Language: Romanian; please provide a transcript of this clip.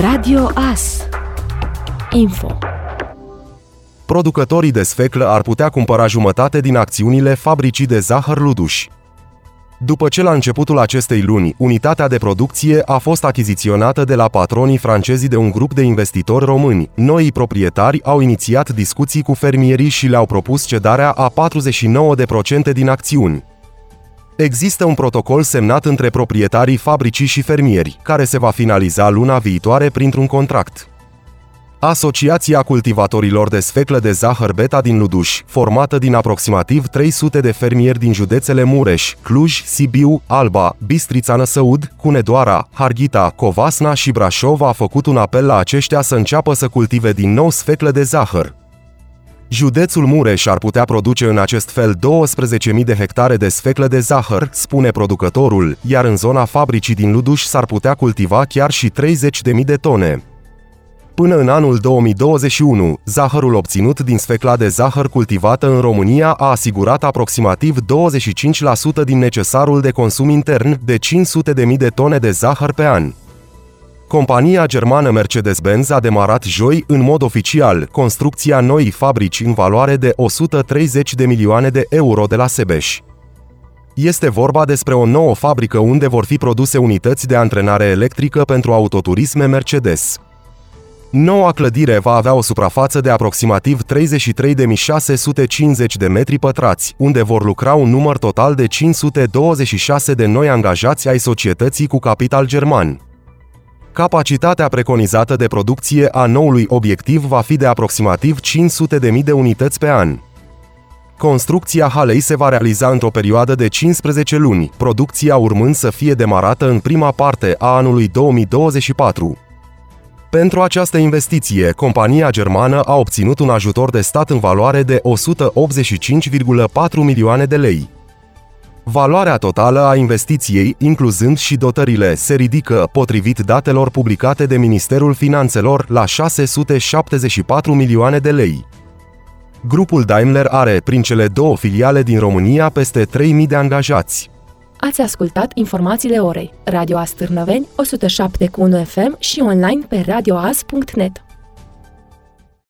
Radio AS Info Producătorii de sfeclă ar putea cumpăra jumătate din acțiunile fabricii de zahăr Luduș. După ce la începutul acestei luni, unitatea de producție a fost achiziționată de la patronii francezi de un grup de investitori români, noii proprietari au inițiat discuții cu fermierii și le-au propus cedarea a 49% din acțiuni. Există un protocol semnat între proprietarii fabricii și fermieri, care se va finaliza luna viitoare printr-un contract. Asociația Cultivatorilor de Sfeclă de Zahăr Beta din Luduș, formată din aproximativ 300 de fermieri din județele Mureș, Cluj, Sibiu, Alba, Bistrița Năsăud, Cunedoara, Harghita, Covasna și Brașov a făcut un apel la aceștia să înceapă să cultive din nou sfeclă de zahăr. Județul Mureș ar putea produce în acest fel 12.000 de hectare de sfeclă de zahăr, spune producătorul, iar în zona fabricii din Luduș s-ar putea cultiva chiar și 30.000 de tone. Până în anul 2021, zahărul obținut din sfecla de zahăr cultivată în România a asigurat aproximativ 25% din necesarul de consum intern de 500.000 de tone de zahăr pe an. Compania germană Mercedes-Benz a demarat joi, în mod oficial, construcția noii fabrici în valoare de 130 de milioane de euro de la Sebeș. Este vorba despre o nouă fabrică unde vor fi produse unități de antrenare electrică pentru autoturisme Mercedes. Noua clădire va avea o suprafață de aproximativ 33.650 de metri pătrați, unde vor lucra un număr total de 526 de noi angajați ai societății cu capital german. Capacitatea preconizată de producție a noului obiectiv va fi de aproximativ 500.000 de unități pe an. Construcția halei se va realiza într-o perioadă de 15 luni, producția urmând să fie demarată în prima parte a anului 2024. Pentru această investiție, compania germană a obținut un ajutor de stat în valoare de 185,4 milioane de lei. Valoarea totală a investiției, incluzând și dotările, se ridică, potrivit datelor publicate de Ministerul Finanțelor, la 674 milioane de lei. Grupul Daimler are, prin cele două filiale din România, peste 3.000 de angajați. Ați ascultat informațiile orei. Radio Astârnăveni, 107.1 FM și online pe radioas.net.